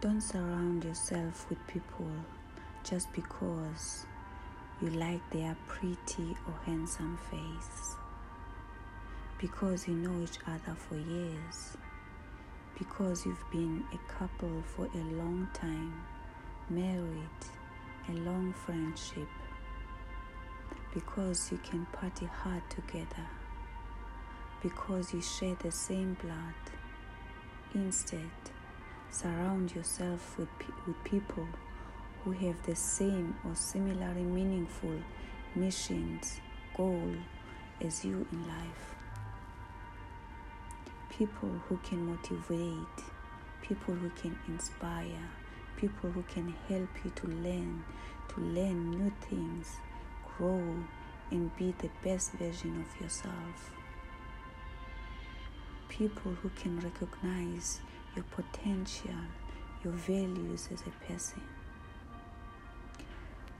Don't surround yourself with people just because you like their pretty or handsome face. Because you know each other for years. Because you've been a couple for a long time, married, a long friendship. Because you can party hard together. Because you share the same blood. Instead, Surround yourself with, with people who have the same or similarly meaningful missions, goal as you in life. People who can motivate, people who can inspire, people who can help you to learn, to learn new things, grow, and be the best version of yourself. People who can recognize your potential, your values as a person.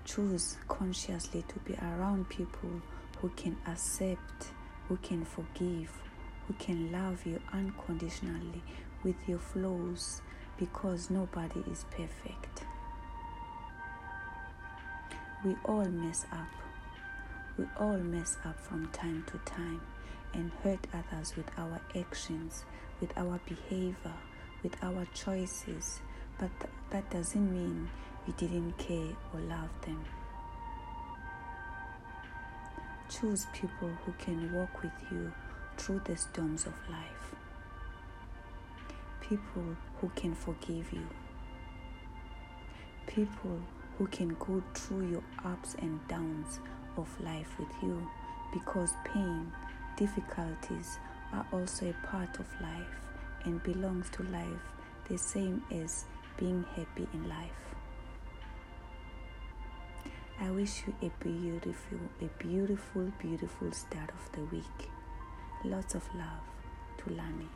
Choose consciously to be around people who can accept, who can forgive, who can love you unconditionally with your flaws because nobody is perfect. We all mess up. We all mess up from time to time and hurt others with our actions, with our behavior, with our choices, but that doesn't mean we didn't care or love them. Choose people who can walk with you through the storms of life. People who can forgive you. People who can go through your ups and downs of life with you because pain, difficulties are also a part of life and belongs to life the same as being happy in life. I wish you a beautiful, a beautiful, beautiful start of the week. Lots of love to Lani.